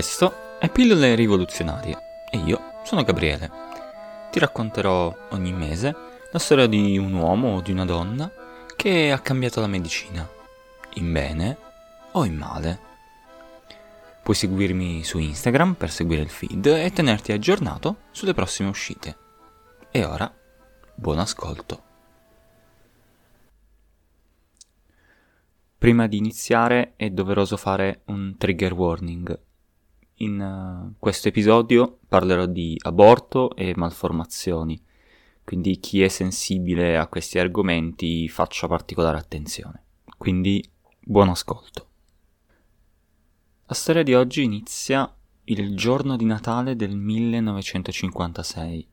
Questo è Pillole Rivoluzionarie e io sono Gabriele. Ti racconterò ogni mese la storia di un uomo o di una donna che ha cambiato la medicina, in bene o in male. Puoi seguirmi su Instagram per seguire il feed e tenerti aggiornato sulle prossime uscite. E ora, buon ascolto. Prima di iniziare è doveroso fare un trigger warning. In uh, questo episodio parlerò di aborto e malformazioni, quindi chi è sensibile a questi argomenti faccia particolare attenzione. Quindi buon ascolto. La storia di oggi inizia il giorno di Natale del 1956.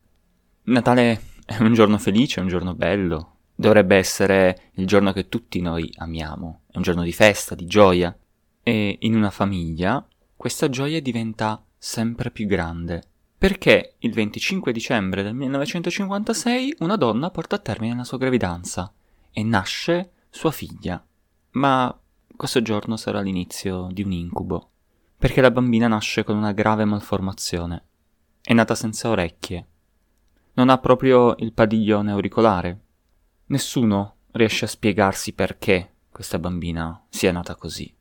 Natale è un giorno felice, è un giorno bello, Dovrebbe essere il giorno che tutti noi amiamo, è un giorno di festa, di gioia. E in una famiglia questa gioia diventa sempre più grande. Perché il 25 dicembre del 1956 una donna porta a termine la sua gravidanza e nasce sua figlia. Ma questo giorno sarà l'inizio di un incubo. Perché la bambina nasce con una grave malformazione. È nata senza orecchie. Non ha proprio il padiglione auricolare Nessuno riesce a spiegarsi perché questa bambina sia nata così.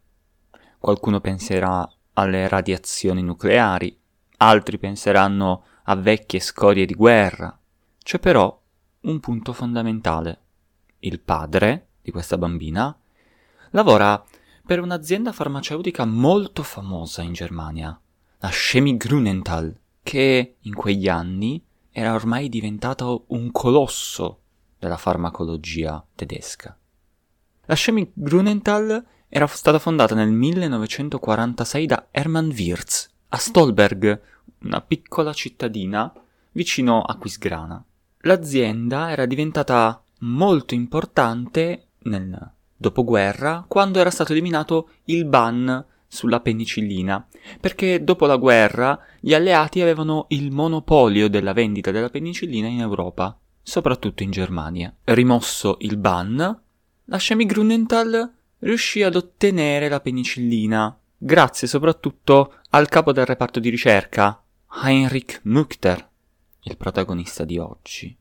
Qualcuno penserà alle radiazioni nucleari, altri penseranno a vecchie scorie di guerra. C'è però un punto fondamentale. Il padre di questa bambina lavora per un'azienda farmaceutica molto famosa in Germania, la Chemie Grunenthal, che in quegli anni era ormai diventato un colosso della farmacologia tedesca. La Chemie Grunenthal era stata fondata nel 1946 da Hermann Wirz a Stolberg, una piccola cittadina vicino a Quisgrana. L'azienda era diventata molto importante nel dopoguerra quando era stato eliminato il ban sulla penicillina, perché dopo la guerra gli alleati avevano il monopolio della vendita della penicillina in Europa soprattutto in Germania. Rimosso il ban, la Chemie Grunenthal riuscì ad ottenere la penicillina, grazie soprattutto al capo del reparto di ricerca, Heinrich Muchter, il protagonista di oggi.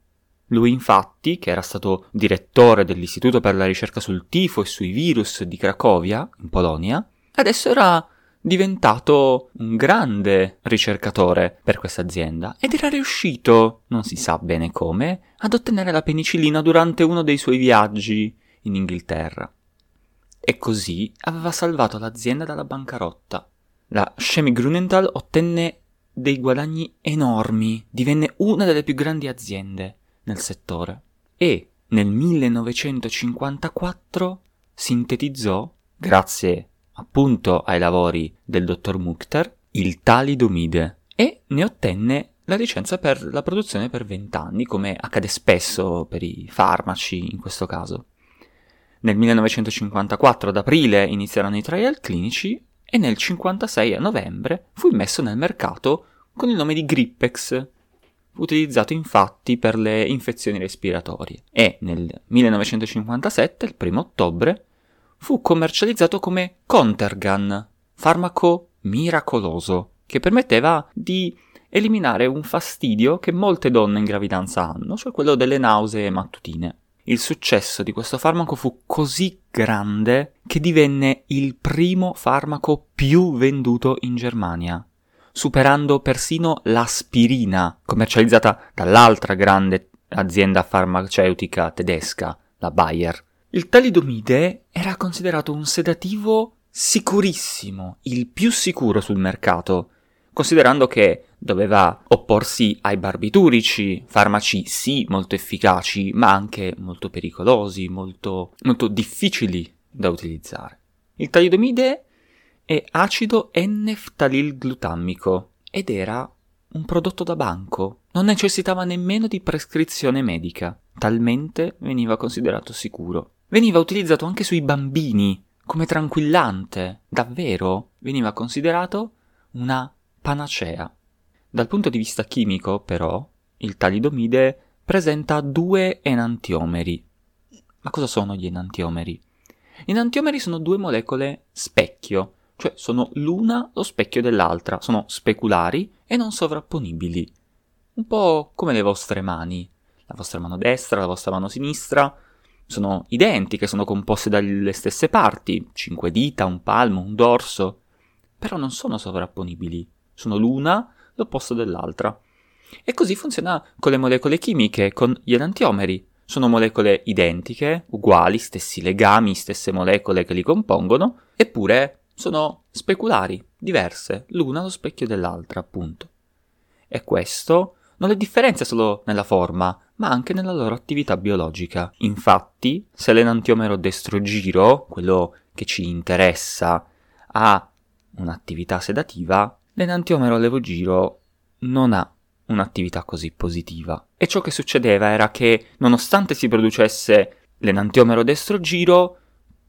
Lui infatti, che era stato direttore dell'Istituto per la ricerca sul tifo e sui virus di Cracovia, in Polonia, adesso era diventato un grande ricercatore per questa azienda ed era riuscito, non si sa bene come, ad ottenere la penicillina durante uno dei suoi viaggi in Inghilterra. E così aveva salvato l'azienda dalla bancarotta. La Chemie Grunenthal ottenne dei guadagni enormi, divenne una delle più grandi aziende nel settore e nel 1954 sintetizzò, grazie appunto ai lavori del dottor Mukhtar, il talidomide e ne ottenne la licenza per la produzione per 20 anni, come accade spesso per i farmaci in questo caso. Nel 1954 ad aprile iniziarono i trial clinici e nel 1956 a novembre fu immesso nel mercato con il nome di Grippex, utilizzato infatti per le infezioni respiratorie. E nel 1957, il primo ottobre, fu commercializzato come Contergan, farmaco miracoloso, che permetteva di eliminare un fastidio che molte donne in gravidanza hanno, cioè quello delle nausee mattutine. Il successo di questo farmaco fu così grande che divenne il primo farmaco più venduto in Germania, superando persino l'aspirina, commercializzata dall'altra grande azienda farmaceutica tedesca, la Bayer. Il talidomide era considerato un sedativo sicurissimo, il più sicuro sul mercato, considerando che doveva opporsi ai barbiturici, farmaci sì molto efficaci, ma anche molto pericolosi, molto, molto difficili da utilizzare. Il talidomide è acido N-ftalilglutammico ed era un prodotto da banco, non necessitava nemmeno di prescrizione medica, talmente veniva considerato sicuro. Veniva utilizzato anche sui bambini come tranquillante, davvero veniva considerato una panacea. Dal punto di vista chimico, però, il talidomide presenta due enantiomeri. Ma cosa sono gli enantiomeri? Gli enantiomeri sono due molecole specchio, cioè sono l'una lo specchio dell'altra, sono speculari e non sovrapponibili. Un po' come le vostre mani, la vostra mano destra, la vostra mano sinistra, sono identiche, sono composte dalle stesse parti, cinque dita, un palmo, un dorso, però non sono sovrapponibili, sono l'una l'opposto dell'altra. E così funziona con le molecole chimiche, con gli enantiomeri. Sono molecole identiche, uguali, stessi legami, stesse molecole che li compongono, eppure sono speculari, diverse, l'una allo specchio dell'altra, appunto. E questo non le differenzia solo nella forma, ma anche nella loro attività biologica. Infatti, se l'enantiomero destro giro, quello che ci interessa, ha un'attività sedativa, l'enantiomero levogiro non ha un'attività così positiva. E ciò che succedeva era che, nonostante si producesse l'enantiomero destro giro,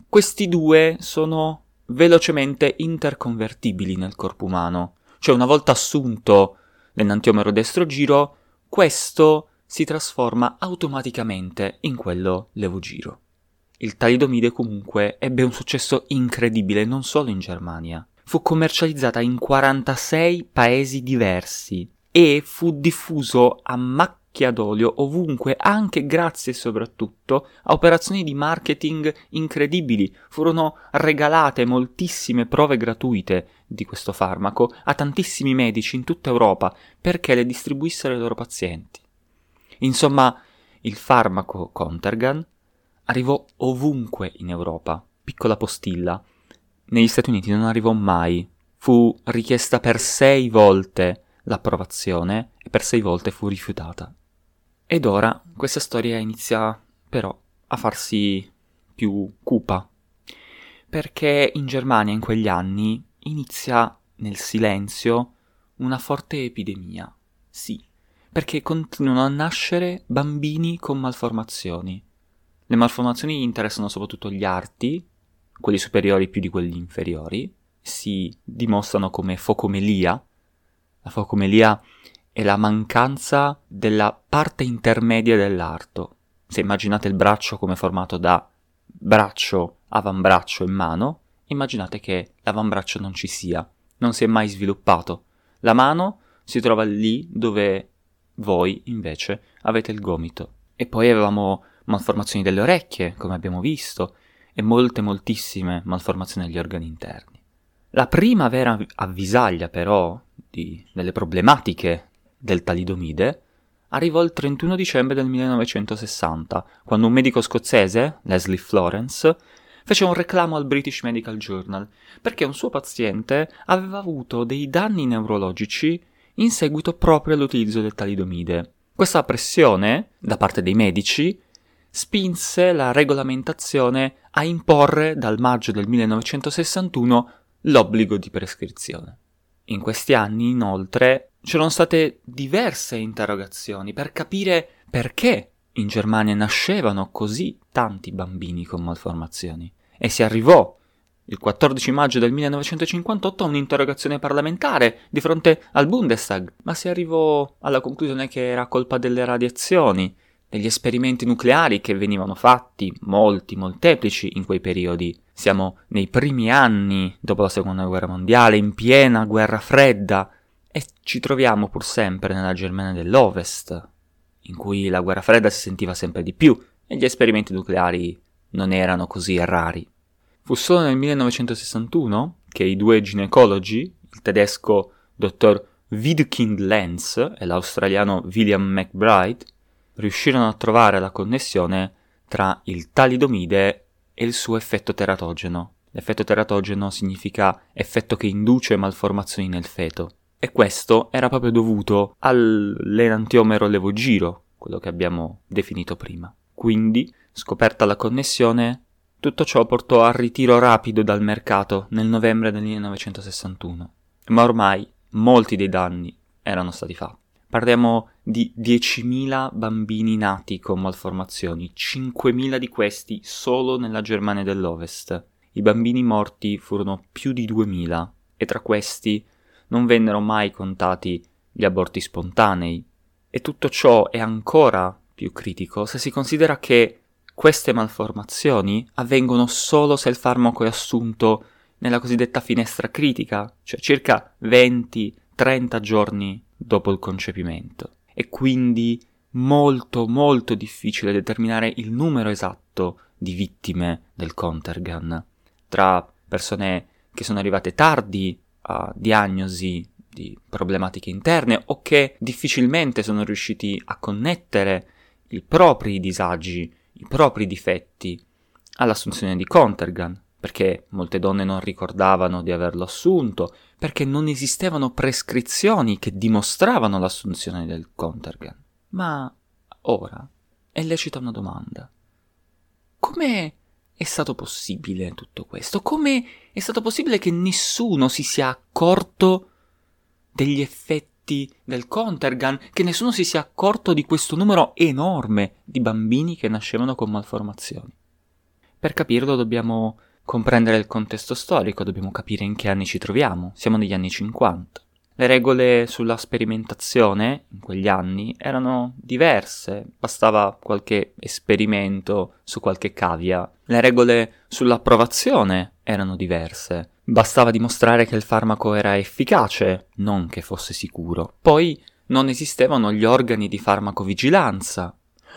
questi due sono velocemente interconvertibili nel corpo umano. Cioè, una volta assunto l'enantiomero destro giro, questo si trasforma automaticamente in quello levogiro. Il talidomide comunque ebbe un successo incredibile non solo in Germania. Fu commercializzata in 46 paesi diversi e fu diffuso a macchia d'olio ovunque, anche grazie soprattutto a operazioni di marketing incredibili. Furono regalate moltissime prove gratuite di questo farmaco a tantissimi medici in tutta Europa perché le distribuissero ai loro pazienti. Insomma, il farmaco Contergan arrivò ovunque in Europa, piccola postilla. Negli Stati Uniti non arrivò mai. Fu richiesta per sei volte l'approvazione e per sei volte fu rifiutata. Ed ora questa storia inizia però a farsi più cupa, perché in Germania in quegli anni inizia nel silenzio una forte epidemia. Sì, perché continuano a nascere bambini con malformazioni. Le malformazioni interessano soprattutto gli arti, quelli superiori più di quelli inferiori, si dimostrano come focomelia, la focomelia è la mancanza della parte intermedia dell'arto. Se immaginate il braccio come formato da braccio, avambraccio e mano, immaginate che l'avambraccio non ci sia, non si è mai sviluppato. La mano si trova lì dove voi invece avete il gomito. E poi avevamo malformazioni delle orecchie, come abbiamo visto, e molte moltissime malformazioni degli organi interni. La prima vera avvisaglia però di, delle problematiche del talidomide arrivò il 31 dicembre del 1960, quando un medico scozzese, Leslie Florence, fece un reclamo al British Medical Journal perché un suo paziente aveva avuto dei danni neurologici in seguito proprio all'utilizzo del talidomide. Questa pressione, da parte dei medici, spinse la regolamentazione a imporre dal maggio del 1961 l'obbligo di prescrizione. In questi anni, inoltre, c'erano state diverse interrogazioni per capire perché in Germania nascevano così tanti bambini con malformazioni. E si arrivò il 14 maggio del 1958 a un'interrogazione parlamentare di fronte al Bundestag, ma si arrivò alla conclusione che era colpa delle radiazioni, degli esperimenti nucleari che venivano fatti, molti, molteplici in quei periodi. Siamo nei primi anni dopo la seconda guerra mondiale, in piena guerra fredda, e ci troviamo pur sempre nella Germania dell'Ovest, in cui la guerra fredda si sentiva sempre di più e gli esperimenti nucleari non erano così rari. Fu solo nel 1961 che i due ginecologi, il tedesco dottor Widukind Lenz e l'australiano William McBride, riuscirono a trovare la connessione tra il talidomide e il suo effetto teratogeno. L'effetto teratogeno significa effetto che induce malformazioni nel feto. E questo era proprio dovuto all'enantiomero levogiro, quello che abbiamo definito prima. Quindi, scoperta la connessione, tutto ciò portò al ritiro rapido dal mercato nel novembre del 1961. Ma ormai molti dei danni erano stati fatti. Parliamo di 10.000 bambini nati con malformazioni, 5.000 di questi solo nella Germania dell'Ovest. I bambini morti furono più di 2.000 e tra questi non vennero mai contati gli aborti spontanei. E tutto ciò è ancora più critico se si considera che queste malformazioni avvengono solo se il farmaco è assunto nella cosiddetta finestra critica, cioè circa 20-30 giorni dopo il concepimento. È quindi molto molto difficile determinare il numero esatto di vittime del Contergan, tra persone che sono arrivate tardi a diagnosi di problematiche interne o che difficilmente sono riusciti a connettere i propri disagi, i propri difetti all'assunzione di Contergan, perché molte donne non ricordavano di averlo assunto, perché non esistevano prescrizioni che dimostravano l'assunzione del Contergan. Ma ora è lecita una domanda. Come è stato possibile tutto questo? Come è stato possibile che nessuno si sia accorto degli effetti del Contergan, che nessuno si sia accorto di questo numero enorme di bambini che nascevano con malformazioni? Per capirlo dobbiamo comprendere il contesto storico, dobbiamo capire in che anni ci troviamo. Siamo negli anni 50. Le regole sulla sperimentazione in quegli anni erano diverse, bastava qualche esperimento su qualche cavia. Le regole sull'approvazione erano diverse, bastava dimostrare che il farmaco era efficace, non che fosse sicuro. Poi non esistevano gli organi di farmacovigilanza,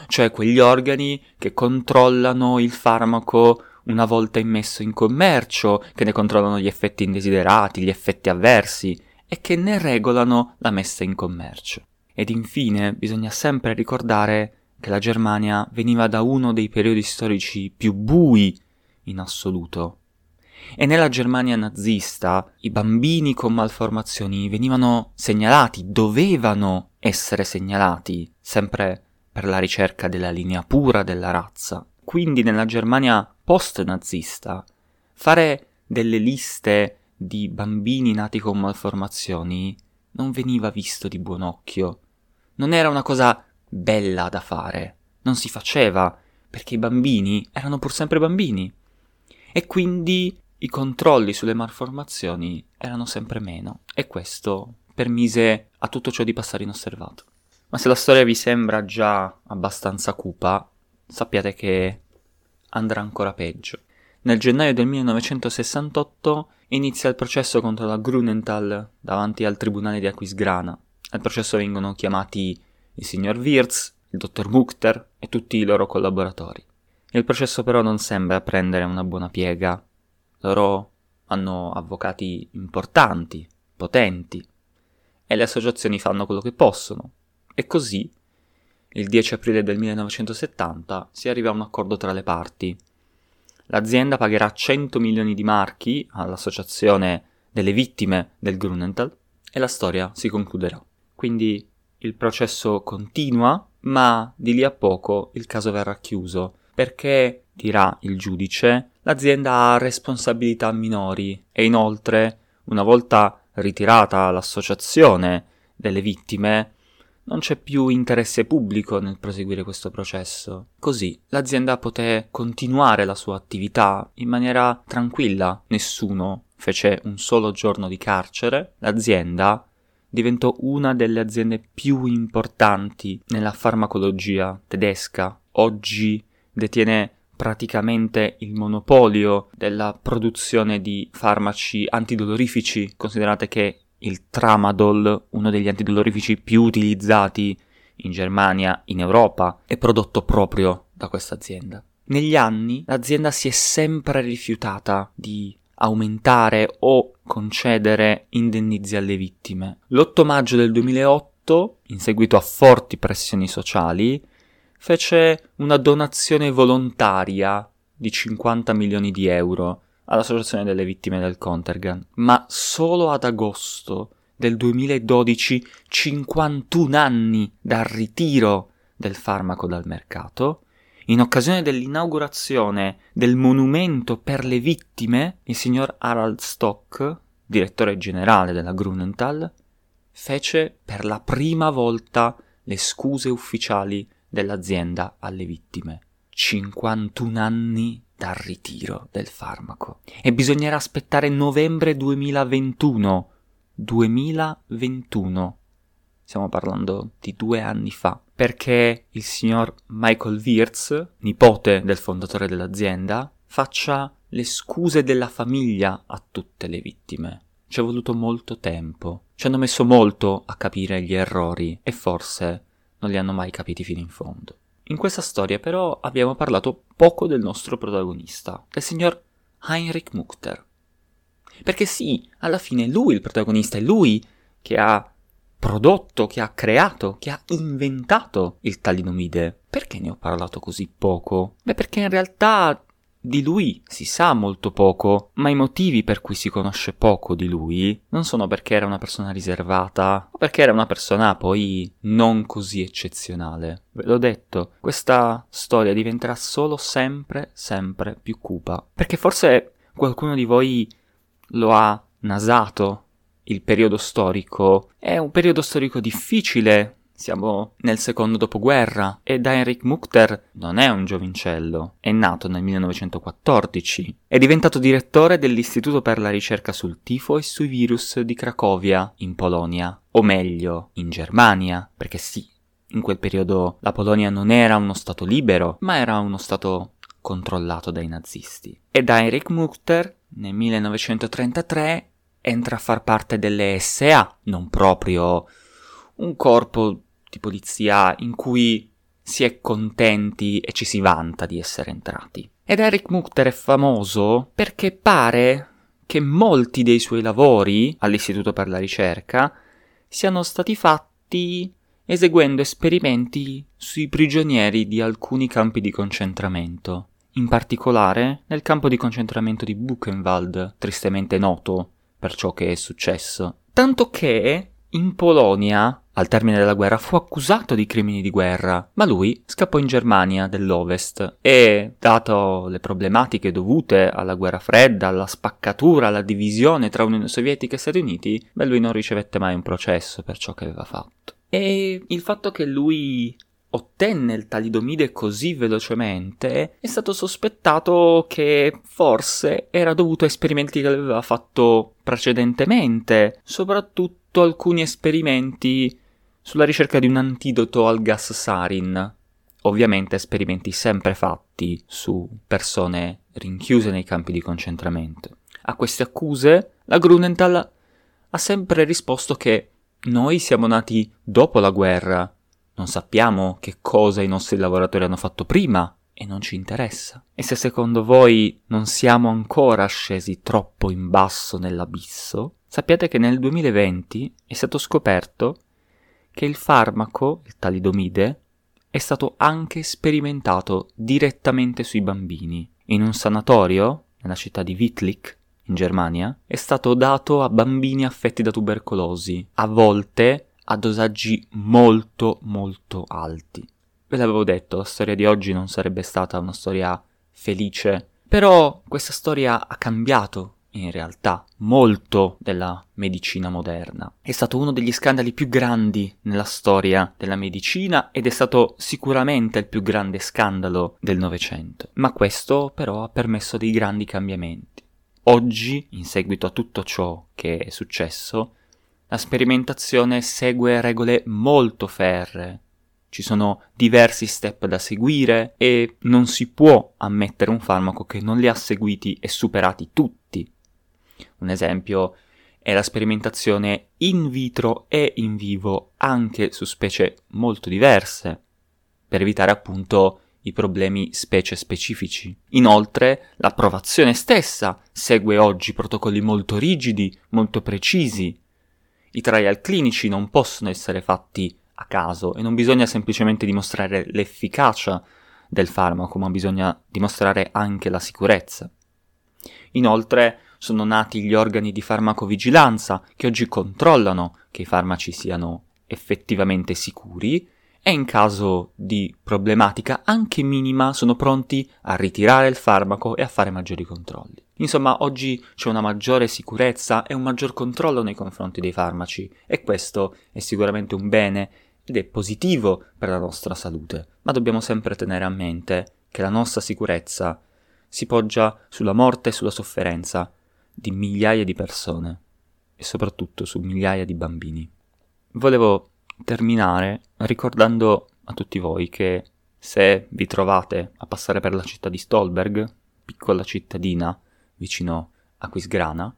cioè quegli organi che controllano il farmaco una volta immesso in commercio, che ne controllano gli effetti indesiderati, gli effetti avversi, e che ne regolano la messa in commercio. Ed infine bisogna sempre ricordare che la Germania veniva da uno dei periodi storici più bui in assoluto. E nella Germania nazista i bambini con malformazioni venivano segnalati, dovevano essere segnalati, sempre per la ricerca della linea pura della razza. Quindi nella Germania post-nazista fare delle liste di bambini nati con malformazioni non veniva visto di buon occhio. Non era una cosa bella da fare. Non si faceva, perché i bambini erano pur sempre bambini. E quindi i controlli sulle malformazioni erano sempre meno. E questo permise a tutto ciò di passare inosservato. Ma se la storia vi sembra già abbastanza cupa, sappiate che andrà ancora peggio. Nel gennaio del 1968 inizia il processo contro la Grunenthal davanti al tribunale di Aquisgrana. Al processo vengono chiamati il signor Wirz, il dottor Muchter e tutti i loro collaboratori. Il processo però non sembra prendere una buona piega. Loro hanno avvocati importanti, potenti, e le associazioni fanno quello che possono. E così, il 10 aprile del 1970, si arriva a un accordo tra le parti l'azienda pagherà 100 milioni di marchi all'associazione delle vittime del Grunenthal e la storia si concluderà. Quindi il processo continua, ma di lì a poco il caso verrà chiuso perché, dirà il giudice, l'azienda ha responsabilità minori e inoltre, una volta ritirata l'associazione delle vittime, non c'è più interesse pubblico nel proseguire questo processo. Così l'azienda poté continuare la sua attività in maniera tranquilla. Nessuno fece un solo giorno di carcere. L'azienda diventò una delle aziende più importanti nella farmacologia tedesca. Oggi detiene praticamente il monopolio della produzione di farmaci antidolorifici, considerate che il tramadol, uno degli antidolorifici più utilizzati in Germania, in Europa, è prodotto proprio da questa azienda. Negli anni l'azienda si è sempre rifiutata di aumentare o concedere indennizi alle vittime. L'8 maggio del 2008, in seguito a forti pressioni sociali, fece una donazione volontaria di 50 milioni di euro all'Associazione delle Vittime del Contergan, ma solo ad agosto del 2012, 51 anni dal ritiro del farmaco dal mercato, in occasione dell'inaugurazione del monumento per le vittime, il signor Harald Stock, direttore generale della Grunenthal, fece per la prima volta le scuse ufficiali dell'azienda alle vittime. 51 anni dal ritiro del farmaco. E bisognerà aspettare novembre 2021. 2021. Stiamo parlando di due anni fa. Perché il signor Michael Wirtz, nipote del fondatore dell'azienda, faccia le scuse della famiglia a tutte le vittime. Ci è voluto molto tempo, ci hanno messo molto a capire gli errori e forse non li hanno mai capiti fino in fondo. In questa storia però abbiamo parlato poco del nostro protagonista, del signor Heinrich Muchter. Perché sì, alla fine è lui il protagonista, è lui che ha prodotto, che ha creato, che ha inventato il talidomide. Perché ne ho parlato così poco? Beh, perché in realtà di lui si sa molto poco, ma i motivi per cui si conosce poco di lui non sono perché era una persona riservata o perché era una persona poi non così eccezionale. Ve l'ho detto, questa storia diventerà solo sempre, sempre più cupa. Perché forse qualcuno di voi lo ha nasato il periodo storico. È un periodo storico difficile siamo nel secondo dopoguerra ed Heinrich Muchter non è un giovincello, è nato nel 1914. È diventato direttore dell'Istituto per la ricerca sul tifo e sui virus di Cracovia, in Polonia, o meglio, in Germania, perché sì, in quel periodo la Polonia non era uno stato libero, ma era uno stato controllato dai nazisti. Ed Heinrich Muchter nel 1933 entra a far parte delle SA, non proprio un corpo di polizia in cui si è contenti e ci si vanta di essere entrati. Ed Eric Muchter è famoso perché pare che molti dei suoi lavori all'Istituto per la ricerca siano stati fatti eseguendo esperimenti sui prigionieri di alcuni campi di concentramento, in particolare nel campo di concentramento di Buchenwald, tristemente noto per ciò che è successo. Tanto che in Polonia al termine della guerra fu accusato di crimini di guerra, ma lui scappò in Germania dell'Ovest e, dato le problematiche dovute alla guerra fredda, alla spaccatura, alla divisione tra Unione Sovietica e Stati Uniti, beh, lui non ricevette mai un processo per ciò che aveva fatto. E il fatto che lui ottenne il talidomide così velocemente è stato sospettato che forse era dovuto a esperimenti che aveva fatto precedentemente, soprattutto alcuni esperimenti sulla ricerca di un antidoto al gas sarin. Ovviamente esperimenti sempre fatti su persone rinchiuse nei campi di concentramento. A queste accuse la Grunenthal ha sempre risposto che noi siamo nati dopo la guerra, non sappiamo che cosa i nostri lavoratori hanno fatto prima e non ci interessa. E se secondo voi non siamo ancora scesi troppo in basso nell'abisso, sappiate che nel 2020 è stato scoperto che il farmaco, il talidomide, è stato anche sperimentato direttamente sui bambini. In un sanatorio, nella città di Wittlich, in Germania, è stato dato a bambini affetti da tubercolosi, a volte a dosaggi molto molto alti. Ve l'avevo detto, la storia di oggi non sarebbe stata una storia felice, però questa storia ha cambiato in realtà molto della medicina moderna. È stato uno degli scandali più grandi nella storia della medicina ed è stato sicuramente il più grande scandalo del Novecento. Ma questo però ha permesso dei grandi cambiamenti. Oggi, in seguito a tutto ciò che è successo, la sperimentazione segue regole molto ferree, ci sono diversi step da seguire e non si può ammettere un farmaco che non li ha seguiti e superati tutti. Un esempio è la sperimentazione in vitro e in vivo anche su specie molto diverse, per evitare appunto i problemi specie specifici. Inoltre, l'approvazione stessa segue oggi protocolli molto rigidi, molto precisi. I trial clinici non possono essere fatti a caso e non bisogna semplicemente dimostrare l'efficacia del farmaco, ma bisogna dimostrare anche la sicurezza. Inoltre, sono nati gli organi di farmacovigilanza che oggi controllano che i farmaci siano effettivamente sicuri e in caso di problematica anche minima sono pronti a ritirare il farmaco e a fare maggiori controlli. Insomma, oggi c'è una maggiore sicurezza e un maggior controllo nei confronti dei farmaci e questo è sicuramente un bene ed è positivo per la nostra salute, ma dobbiamo sempre tenere a mente che la nostra sicurezza si poggia sulla morte e sulla sofferenza di migliaia di persone e soprattutto su migliaia di bambini. Volevo terminare ricordando a tutti voi che se vi trovate a passare per la città di Stolberg, piccola cittadina vicino Aquisgrana,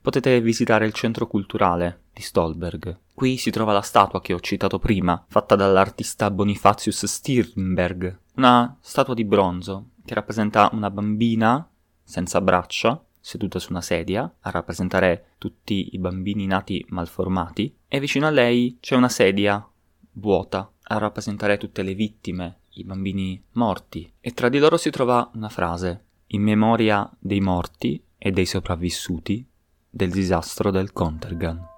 potete visitare il centro culturale di Stolberg. Qui si trova la statua che ho citato prima, fatta dall'artista Bonifacius Stirnberg, una statua di bronzo che rappresenta una bambina senza braccia, seduta su una sedia, a rappresentare tutti i bambini nati malformati, e vicino a lei c'è una sedia vuota, a rappresentare tutte le vittime, i bambini morti, e tra di loro si trova una frase, in memoria dei morti e dei sopravvissuti del disastro del Contergan.